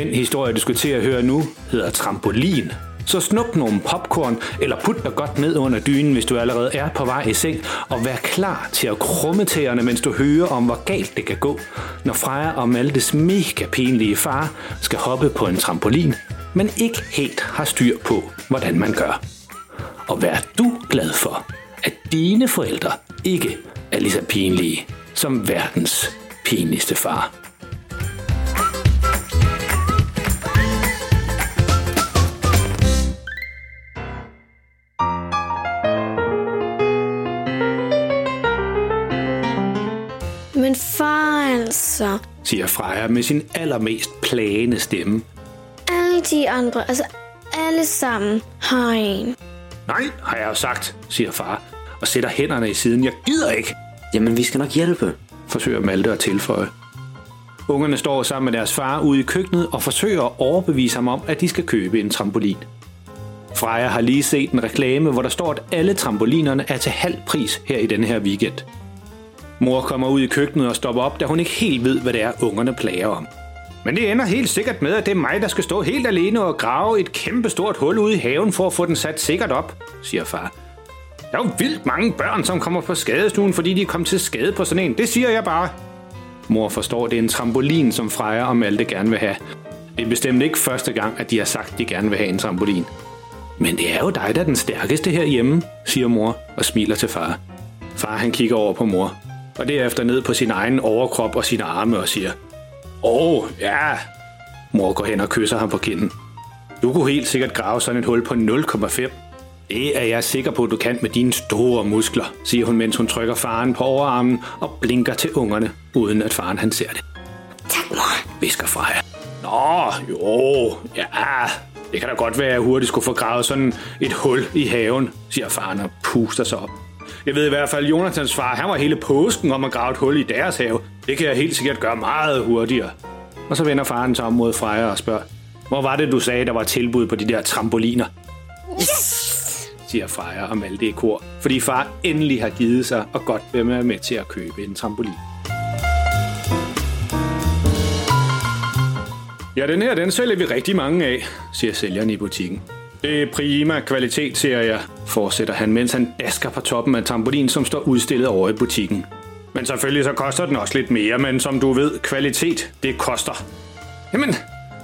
Den historie, du skal til at høre nu, hedder Trampolin. Så snup nogle popcorn, eller put dig godt ned under dynen, hvis du allerede er på vej i seng, og vær klar til at krumme tæerne, mens du hører om, hvor galt det kan gå, når Freja og Maltes mega pinlige far skal hoppe på en trampolin, men ikke helt har styr på, hvordan man gør. Og vær du glad for, at dine forældre ikke er lige så pinlige som verdens pinligste far. Altså, siger Freja med sin allermest plagende stemme. alle de andre, altså alle sammen har en. Nej, har jeg jo sagt, siger far, og sætter hænderne i siden. Jeg gider ikke, Jamen, vi skal nok hjælpe. forsøger Malte at tilføje. Ungerne står sammen med deres far ude i køkkenet og forsøger at overbevise ham om, at de skal købe en trampolin. Freja har lige set en reklame, hvor der står, at alle trampolinerne er til halv pris her i denne her weekend. Mor kommer ud i køkkenet og stopper op, da hun ikke helt ved, hvad det er, ungerne plager om. Men det ender helt sikkert med, at det er mig, der skal stå helt alene og grave et kæmpestort hul ude i haven for at få den sat sikkert op, siger far. Der er jo vildt mange børn, som kommer på skadestuen, fordi de kom til skade på sådan en. Det siger jeg bare. Mor forstår, det er en trampolin, som Freja og Malte gerne vil have. Det er bestemt ikke første gang, at de har sagt, at de gerne vil have en trampolin. Men det er jo dig, der er den stærkeste herhjemme, siger mor og smiler til far. Far han kigger over på mor, og derefter ned på sin egen overkrop og sine arme og siger, Åh, oh, ja. Mor går hen og kysser ham på kinden. Du kunne helt sikkert grave sådan et hul på 0,5. Det er jeg sikker på, at du kan med dine store muskler, siger hun, mens hun trykker faren på overarmen og blinker til ungerne, uden at faren han ser det. Tak, mor. Visker Freja. Nå, jo, ja, det kan da godt være, at jeg hurtigt skulle få gravet sådan et hul i haven, siger faren og puster sig op. Jeg ved i hvert fald, at Jonathans far, han var hele påsken om at grave et hul i deres have. Det kan jeg helt sikkert gøre meget hurtigere. Og så vender faren sig om mod Freja og spørger, hvor var det, du sagde, der var tilbud på de der trampoliner? Yes! siger Freja og Malte i kor, fordi far endelig har givet sig og godt vil være med til at købe en trampolin. Ja, den her, den sælger vi rigtig mange af, siger sælgeren i butikken. Det er prima kvalitet, siger jeg, fortsætter han, mens han dasker på toppen af trampolin, som står udstillet over i butikken. Men selvfølgelig så koster den også lidt mere, men som du ved, kvalitet, det koster. Jamen,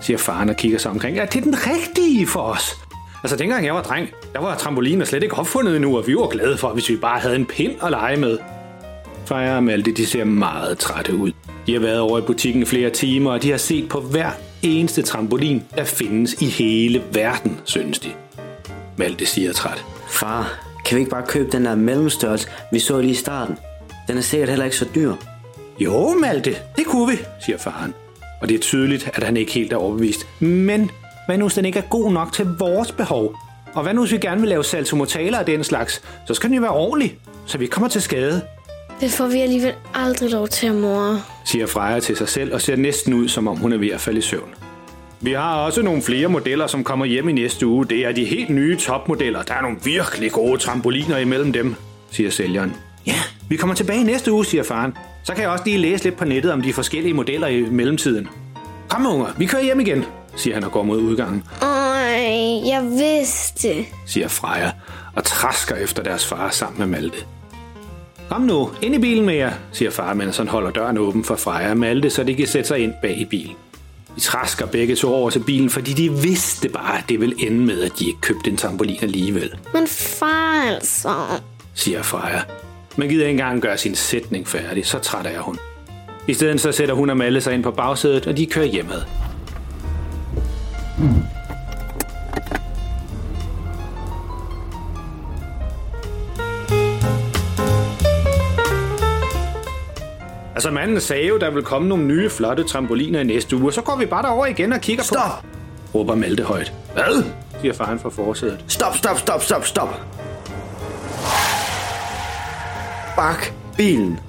siger faren og kigger sig omkring. Ja, det er den rigtige for os. Altså, dengang jeg var dreng, der var trampoliner slet ikke opfundet endnu, og vi var glade for, hvis vi bare havde en pind at lege med. Freja og Malte, de ser meget trætte ud. De har været over i butikken flere timer, og de har set på hver eneste trampolin, der findes i hele verden, synes de. Malte siger træt. Far, kan vi ikke bare købe den der mellemstørrelse, vi så lige i starten? Den er sikkert heller ikke så dyr. Jo, Malte, det kunne vi, siger faren. Og det er tydeligt, at han ikke helt er overbevist. Men hvad nu, hvis den ikke er god nok til vores behov? Og hvad nu, hvis vi gerne vil lave saltomortaler af den slags? Så skal den jo være ordentlig, så vi kommer til skade, Det får vi alligevel aldrig lov til, mor. siger Freja til sig selv og ser næsten ud, som om hun er ved at falde i søvn. Vi har også nogle flere modeller, som kommer hjem i næste uge. Det er de helt nye topmodeller. Der er nogle virkelig gode trampoliner imellem dem, siger sælgeren. Ja, vi kommer tilbage næste uge, siger faren. Så kan jeg også lige læse lidt på nettet om de forskellige modeller i mellemtiden. Kom unger, vi kører hjem igen, siger han og går mod udgangen, Ej, jeg vidste. siger Freja og trasker efter deres far sammen med Malte. Kom nu, ind i bilen med jer, siger far, mens han holder døren åben for Freja og Malte, så de kan sætte sig ind bag i bilen. De træsker begge to over til bilen, fordi de vidste bare, at det ville ende med, at de ikke købte en trampolin alligevel, Men far altså. siger Freja. Men gider ikke engang gøre sin sætning færdig, så træt er hun. I stedet så sætter hun og Malle sig ind på bagsædet, og de kører hjemad. Altså manden sagde jo, der vil komme nogle nye flotte trampoliner i næste uge, så går vi bare derover igen og kigger Stop! på... Råber Malte højt. Hvad? siger faren fra forsædet. Stop, stop, stop, stop, stop. Bak bilen.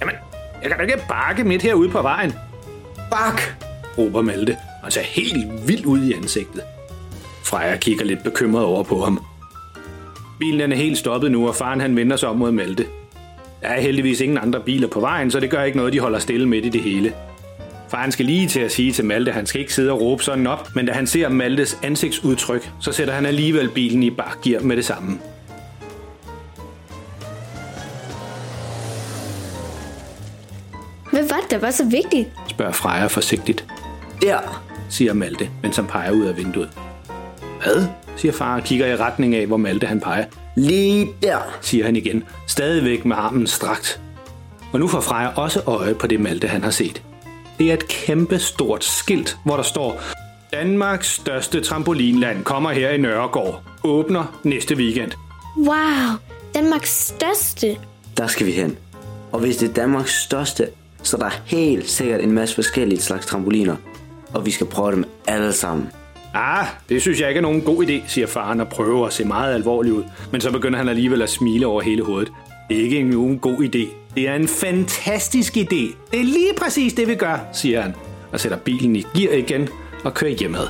Jamen, jeg kan da ikke bakke midt herude på vejen, Bak! råber Malte, og ser helt vild ud i ansigtet. Freja kigger lidt bekymret over på ham. Bilen er helt stoppet nu, og faren han vender sig om mod Malte. Der er heldigvis ingen andre biler på vejen, så det gør ikke noget, de holder stille midt i det hele. Faren skal lige til at sige til Malte, at han skal ikke sidde og råbe sådan op, men da han ser Maltes ansigtsudtryk, så sætter han alligevel bilen i bakgear med det samme. Hvad var det, der var så vigtigt? Spørger Freja forsigtigt. Der. siger Malte, mens han peger ud af vinduet. Hvad? siger far og kigger i retning af, hvor Malte han peger. Lige der. Siger han igen, stadigvæk med armen strakt. Og nu får Freja også øje på det Malte, han har set. Det er et kæmpe stort skilt, hvor der står Danmarks største trampolinland kommer her i Nørregård. Åbner næste weekend. Wow, Danmarks største. Der skal vi hen. Og hvis det er Danmarks største, så er der helt sikkert en masse forskellige slags trampoliner. Og vi skal prøve dem alle sammen. Ah, det synes jeg ikke er nogen god idé, siger faren og prøver at se meget alvorlig ud. Men så begynder han alligevel at smile over hele hovedet. Det er ikke nogen god idé. Det er en fantastisk idé. Det er lige præcis det, vi gør, siger han. Og sætter bilen i gear igen og kører hjemad.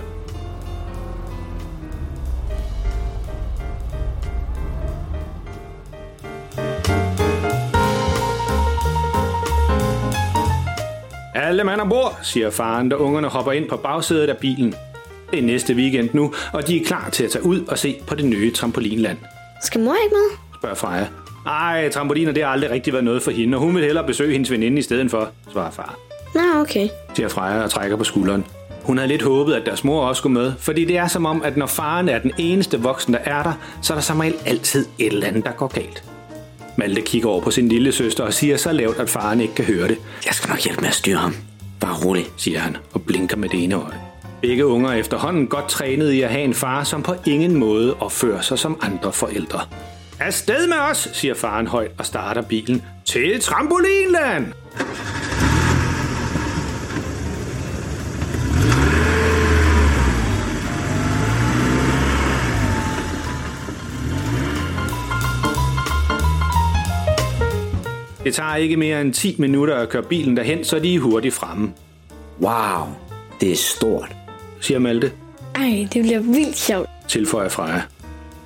Alle mand ombord, siger faren, da ungerne hopper ind på bagsædet af bilen. Det er næste weekend nu, og de er klar til at tage ud og se på det nye trampolinland. Skal mor ikke med? Spørger Freja. Ej, trampoliner det har aldrig rigtig været noget for hende, og hun vil hellere besøge hendes veninde i stedet for, svarer far. Nå, okay. Siger Freja og trækker på skulderen. Hun havde lidt håbet, at deres mor også skulle med, fordi det er som om, at når faren er den eneste voksen, der er der, så er der som regel altid et eller andet, der går galt. Malte kigger over på sin lille søster og siger så lavt, at faren ikke kan høre det, Jeg skal nok hjælpe med at styre ham. Bare rolig. siger han og blinker med det ene øje. Begge unger er efterhånden godt trænet i at have en far, som på ingen måde opfører sig som andre forældre. Afsted med os, siger faren højt og starter bilen til trampolinland. Det tager ikke mere end 10 minutter at køre bilen derhen, så de er hurtigt fremme, Wow, det er stort siger Malte. Ej, det bliver vildt sjovt. tilføjer Freja.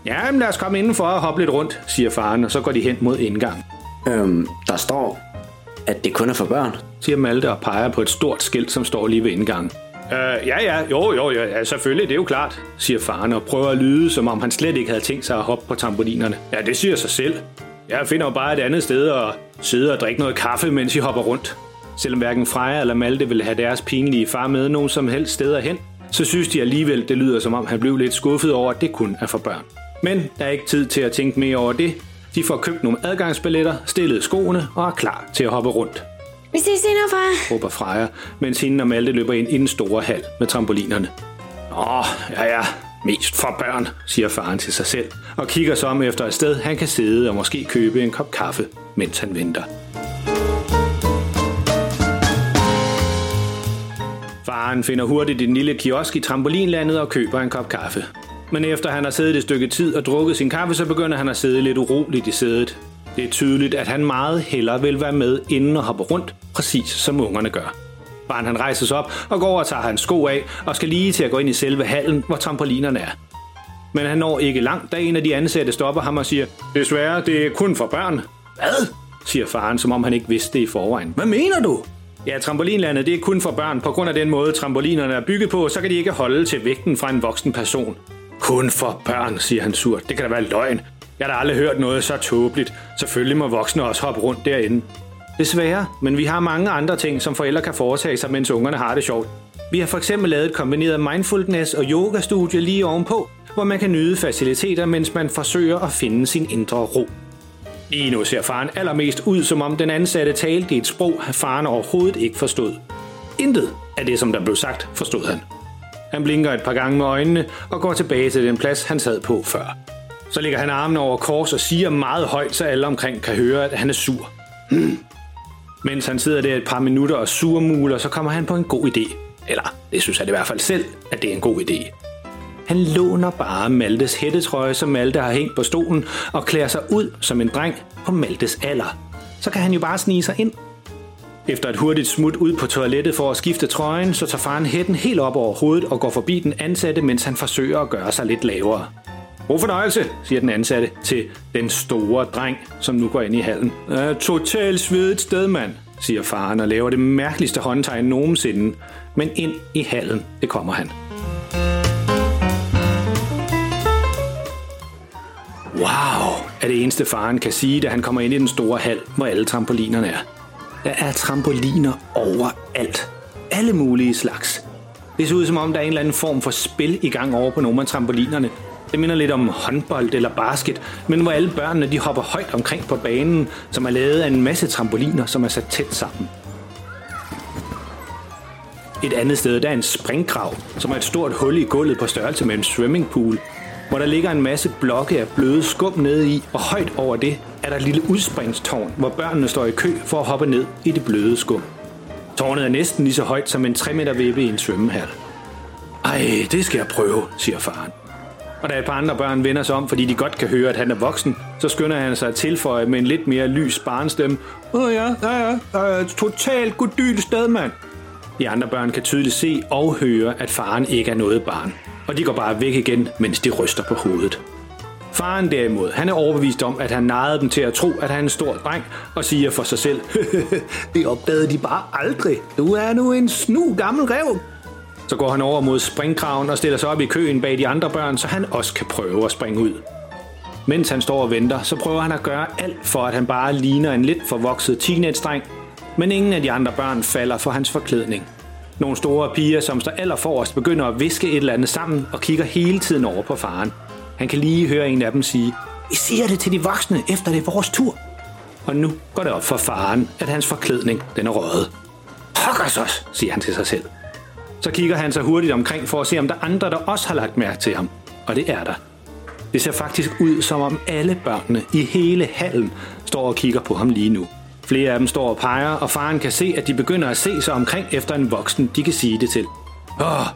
Ja, men lad os komme indenfor og hoppe lidt rundt, siger faren, og så går de hen mod indgangen. Øhm, der står, at det kun er for børn. Siger Malte og peger på et stort skilt, som står lige ved indgangen. Øh, ja, ja, jo, jo, jo, ja, selvfølgelig, det er jo klart, siger faren og prøver at lyde, som om han slet ikke havde tænkt sig at hoppe på trampolinerne. Ja, det siger sig selv. Jeg finder jo bare et andet sted og sidde og drikke noget kaffe, mens I hopper rundt. Selvom hverken Freja eller Malte ville have deres pinlige far med nogen som helst steder hen, så synes de alligevel, det lyder som om han blev lidt skuffet over, at det kun er for børn. Men der er ikke tid til at tænke mere over det. De får købt nogle adgangsbilletter, stillet skoene og er klar til at hoppe rundt, Vi ses senere, far. råber Freja, mens hende og Malte løber ind i den store hal med trampolinerne. Åh, ja ja, mest for børn, siger faren til sig selv, og kigger så om efter et sted, han kan sidde og måske købe en kop kaffe, mens han venter. Faren finder hurtigt en lille kiosk i trampolinlandet og køber en kop kaffe. Men efter han har siddet et stykke tid og drukket sin kaffe, så begynder han at sidde lidt uroligt i sædet. Det er tydeligt, at han meget hellere vil være med inden og hoppe rundt, præcis som ungerne gør. Barn han rejser sig op og går og tager hans sko af og skal lige til at gå ind i selve hallen, hvor trampolinerne er. Men han når ikke langt, da en af de ansatte stopper ham og siger, Desværre, det er kun for børn. Hvad? siger faren, som om han ikke vidste det i forvejen. Hvad mener du? Ja, trampolinlandet det er kun for børn. På grund af den måde, trampolinerne er bygget på, så kan de ikke holde til vægten fra en voksen person. Kun for børn, siger han surt. Det kan da være løgn. Jeg har da aldrig hørt noget så tåbeligt. Selvfølgelig må voksne også hoppe rundt derinde. Desværre, men vi har mange andre ting, som forældre kan foretage sig, mens ungerne har det sjovt. Vi har for eksempel lavet et kombineret mindfulness og yogastudie lige ovenpå, hvor man kan nyde faciliteter, mens man forsøger at finde sin indre ro. Lige nu ser faren allermest ud, som om den ansatte talte et sprog, faren overhovedet ikke forstod. Intet af det, som der blev sagt, forstod han. Han blinker et par gange med øjnene og går tilbage til den plads, han sad på før. Så ligger han armene over kors og siger meget højt, så alle omkring kan høre, at han er sur. Hmm. Mens han sidder der et par minutter og surmuler, så kommer han på en god idé. Eller, det synes han i hvert fald selv, at det er en god idé. Han låner bare Maltes hættetrøje, som Malte har hængt på stolen, og klæder sig ud som en dreng på Maltes alder. Så kan han jo bare snige sig ind. Efter et hurtigt smut ud på toilettet for at skifte trøjen, så tager faren hætten helt op over hovedet og går forbi den ansatte, mens han forsøger at gøre sig lidt lavere. God fornøjelse, siger den ansatte til den store dreng, som nu går ind i hallen. Total svedet sted, mand, siger faren og laver det mærkeligste håndtegn nogensinde. Men ind i hallen, det kommer han. Wow, er det eneste faren kan sige, da han kommer ind i den store hal, hvor alle trampolinerne er. Der er trampoliner overalt. Alle mulige slags. Det ser ud som om, der er en eller anden form for spil i gang over på nogle af trampolinerne. Det minder lidt om håndbold eller basket, men hvor alle børnene de hopper højt omkring på banen, som er lavet af en masse trampoliner, som er sat tæt sammen. Et andet sted der er en springgrav, som er et stort hul i gulvet på størrelse med en swimmingpool, hvor der ligger en masse blokke af bløde skum nede i, og højt over det er der et lille udspringstårn, hvor børnene står i kø for at hoppe ned i det bløde skum. Tårnet er næsten lige så højt som en 3 meter vippe i en svømmehal. Ej, det skal jeg prøve, siger faren. Og da et par andre børn vender sig om, fordi de godt kan høre, at han er voksen, så skynder han sig at tilføje med en lidt mere lys barnstemme. Åh oh ja, ja, ja, er et totalt goddyl sted, mand. De andre børn kan tydeligt se og høre, at faren ikke er noget barn. Og de går bare væk igen, mens de ryster på hovedet. Faren derimod, han er overbevist om, at han narrede dem til at tro, at han er en stor dreng, og siger for sig selv, det opdagede de bare aldrig. Du er nu en snu gammel rev. Så går han over mod springkraven og stiller sig op i køen bag de andre børn, så han også kan prøve at springe ud. Mens han står og venter, så prøver han at gøre alt for, at han bare ligner en lidt forvokset teenage-dreng, men ingen af de andre børn falder for hans forklædning. Nogle store piger, som står allerforrest, begynder at viske et eller andet sammen og kigger hele tiden over på faren. Han kan lige høre en af dem sige, I siger det til de voksne, efter det er vores tur. Og nu går det op for faren, at hans forklædning den er røget. Pokkers os, siger han til sig selv. Så kigger han sig hurtigt omkring for at se, om der er andre, der også har lagt mærke til ham. Og det er der. Det ser faktisk ud, som om alle børnene i hele hallen står og kigger på ham lige nu. Flere af dem står og peger, og faren kan se, at de begynder at se sig omkring efter en voksen, de kan sige det til. Åh,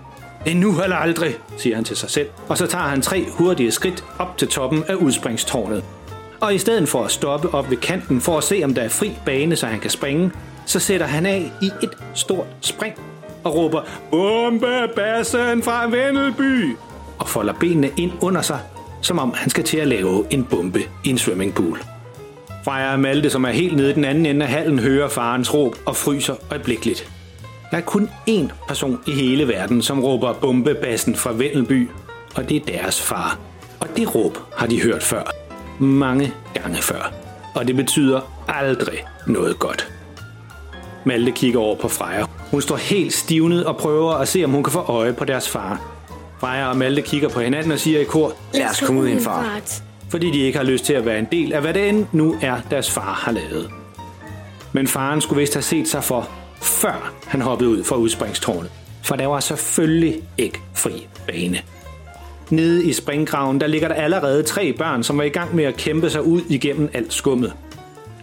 det er nu eller aldrig, siger han til sig selv. Og så tager han tre hurtige skridt op til toppen af udspringstårnet. Og i stedet for at stoppe op ved kanten for at se, om der er fri bane, så han kan springe, så sætter han af i et stort spring og råber Bombebassen fra Vendelby! og folder benene ind under sig, som om han skal til at lave en bombe i en swimmingpool. Freja og Malte, som er helt nede i den anden ende af hallen, hører farens råb og fryser øjeblikkeligt. Der er kun én person i hele verden, som råber bombebassen fra Vendelby, og det er deres far. Og det råb har de hørt før. Mange gange før. Og det betyder aldrig noget godt. Malte kigger over på Freja. Hun står helt stivnet og prøver at se, om hun kan få øje på deres far. Freja og Malte kigger på hinanden og siger i kor, lad os komme ud en far. Fordi de ikke har lyst til at være en del af, hvad det end nu er, deres far har lavet. Men faren skulle vist have set sig for, før han hoppede ud fra udspringstårnet. For der var selvfølgelig ikke fri bane. Nede i springgraven, der ligger der allerede tre børn, som var i gang med at kæmpe sig ud igennem alt skummet.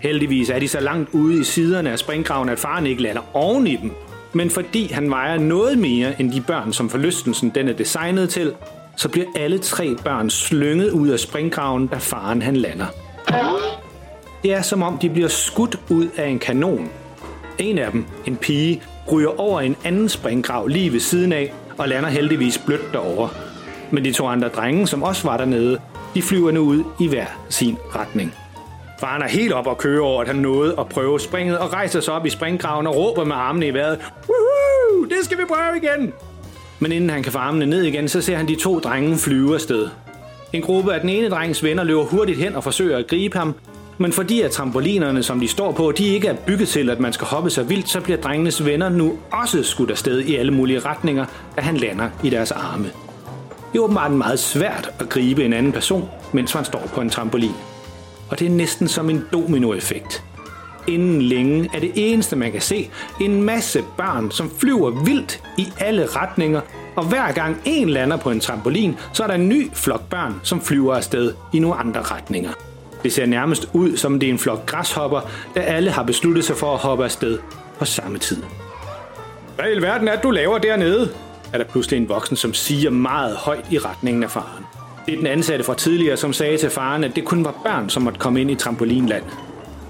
Heldigvis er de så langt ude i siderne af springgraven, at faren ikke lander oven i dem. Men fordi han vejer noget mere end de børn, som forlystelsen den er designet til, så bliver alle tre børn slynget ud af springgraven, da faren han lander. Det er som om de bliver skudt ud af en kanon. En af dem, en pige, ryger over en anden springgrav lige ved siden af og lander heldigvis blødt derover. Men de to andre drenge, som også var dernede, de flyver nu ud i hver sin retning. Faren er helt op og kører over, at han nåede at prøve springet og rejser sig op i springgraven og råber med armene i vejret. Woohoo! Det skal vi prøve igen! Men inden han kan få armene ned igen, så ser han de to drenge flyve afsted. En gruppe af den ene drengs venner løber hurtigt hen og forsøger at gribe ham, Men fordi at trampolinerne, som de står på, de ikke er bygget til, at man skal hoppe så vildt, så bliver drengenes venner nu også skudt afsted i alle mulige retninger, da han lander i deres arme. Det er åbenbart meget svært at gribe en anden person, mens man står på en trampolin. Og det er næsten som en dominoeffekt. Inden længe er det eneste, man kan se, en masse børn, som flyver vildt i alle retninger, og hver gang en lander på en trampolin, så er der en ny flok børn, som flyver afsted i nogle andre retninger. Det ser nærmest ud, som det er en flok græshopper, da alle har besluttet sig for at hoppe afsted på samme tid. Hvad i verden er det, du laver dernede? er der pludselig en voksen, som siger meget højt i retningen af faren. Det er den ansatte fra tidligere, som sagde til faren, at det kun var børn, som måtte komme ind i trampolinland.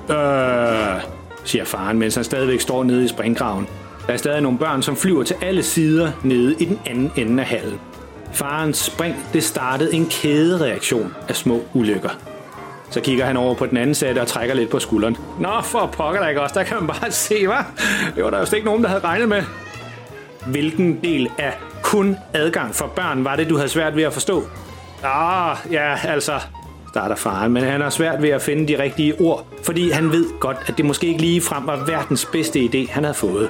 Øh, siger faren, mens han stadigvæk står nede i springgraven. Der er stadig nogle børn, som flyver til alle sider nede i den anden ende af hallen. Farens spring, det startede en kædereaktion af små ulykker. Så kigger han over på den anden sæt og trækker lidt på skulderen. Nå, for pokker der ikke også, der kan man bare se, hvad? Det var der jo ikke nogen, der havde regnet med. Hvilken del af kun adgang for børn var det, du havde svært ved at forstå? Ah, ja, altså, starter faren, men han har svært ved at finde de rigtige ord, fordi han ved godt, at det måske ikke lige frem var verdens bedste idé, han havde fået.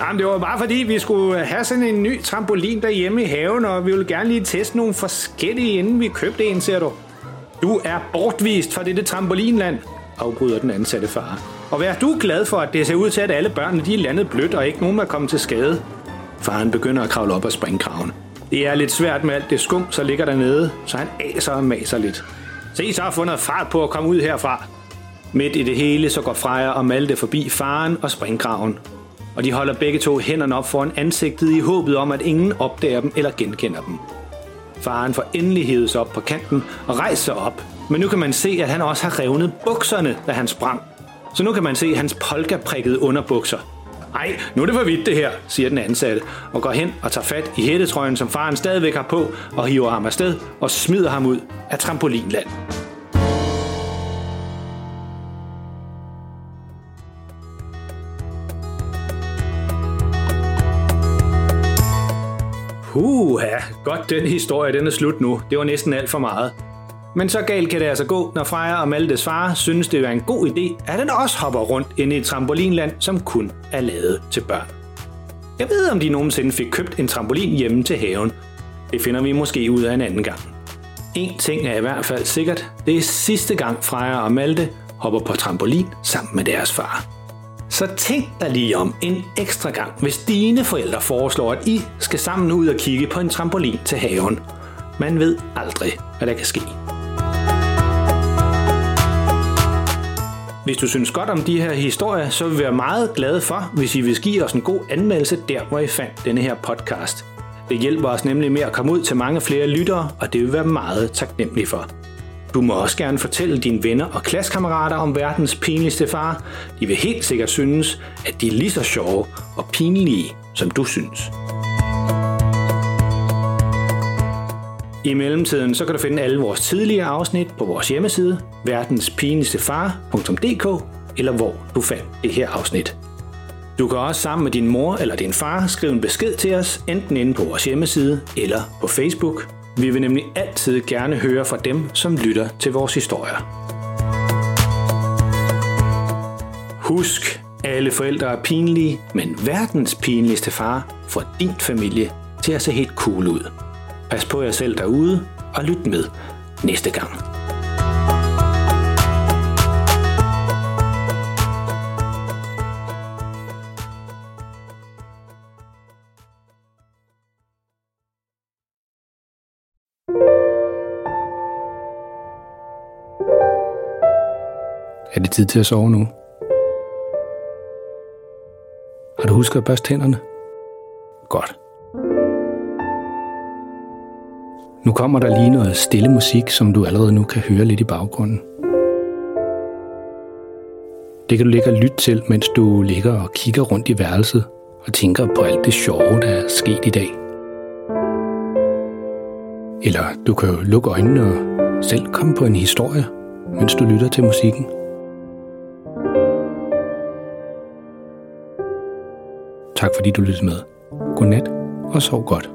Jamen, det var bare fordi, vi skulle have sådan en ny trampolin derhjemme i haven, og vi ville gerne lige teste nogle forskellige, inden vi købte en, ser du. Du er bortvist fra dette trampolinland, afbryder den ansatte far. Og vær du glad for, at det ser ud til, at alle børnene de er landet blødt, og ikke nogen er kommet til skade. Faren begynder at kravle op ad springkraven. Det er lidt svært med alt det skum, så ligger der nede, så han aser og maser lidt. Se, så har fundet fart på at komme ud herfra. Midt i det hele, så går Freja og Malte forbi faren og springgraven. Og de holder begge to hænderne op foran ansigtet i håbet om, at ingen opdager dem eller genkender dem. Faren får endelig hævet sig op på kanten og rejser sig op. Men nu kan man se, at han også har revnet bukserne, da han sprang. Så nu kan man se hans polka-prikkede underbukser. Ej, nu er det for vidt det her, siger den ansatte, og går hen og tager fat i hættetrøjen, som faren stadigvæk har på, og hiver ham afsted og smider ham ud af trampolinland. Puha, ja, godt den historie, den er slut nu. Det var næsten alt for meget. Men så galt kan det altså gå, når Freja og Maltes far synes, det er en god idé, at den også hopper rundt inde i et trampolinland, som kun er lavet til børn. Jeg ved, om de nogensinde fik købt en trampolin hjemme til haven. Det finder vi måske ud af en anden gang. En ting er i hvert fald sikkert. Det er sidste gang Freja og Malte hopper på trampolin sammen med deres far. Så tænk dig lige om en ekstra gang, hvis dine forældre foreslår, at I skal sammen ud og kigge på en trampolin til haven. Man ved aldrig, hvad der kan ske. Hvis du synes godt om de her historier, så vil vi være meget glade for, hvis I vil give os en god anmeldelse der, hvor I fandt denne her podcast. Det hjælper os nemlig med at komme ud til mange flere lyttere, og det vil være meget taknemmelig for. Du må også gerne fortælle dine venner og klassekammerater om verdens pinligste far. De vil helt sikkert synes, at de er lige så sjove og pinlige, som du synes. I mellemtiden så kan du finde alle vores tidligere afsnit på vores hjemmeside, verdenspinligstefar.dk, eller hvor du fandt det her afsnit. Du kan også sammen med din mor eller din far skrive en besked til os, enten inde på vores hjemmeside eller på Facebook. Vi vil nemlig altid gerne høre fra dem, som lytter til vores historier. Husk, alle forældre er pinlige, men verdens pinligste far får din familie til at se helt cool ud. Pas på jer selv derude, og lyt med næste gang. Er det tid til at sove nu? Har du husket at børste tænderne? Godt. Nu kommer der lige noget stille musik, som du allerede nu kan høre lidt i baggrunden. Det kan du ligge og lytte til, mens du ligger og kigger rundt i værelset og tænker på alt det sjove, der er sket i dag. Eller du kan jo lukke øjnene og selv komme på en historie, mens du lytter til musikken. Tak fordi du lyttede med. Godnat og sov godt.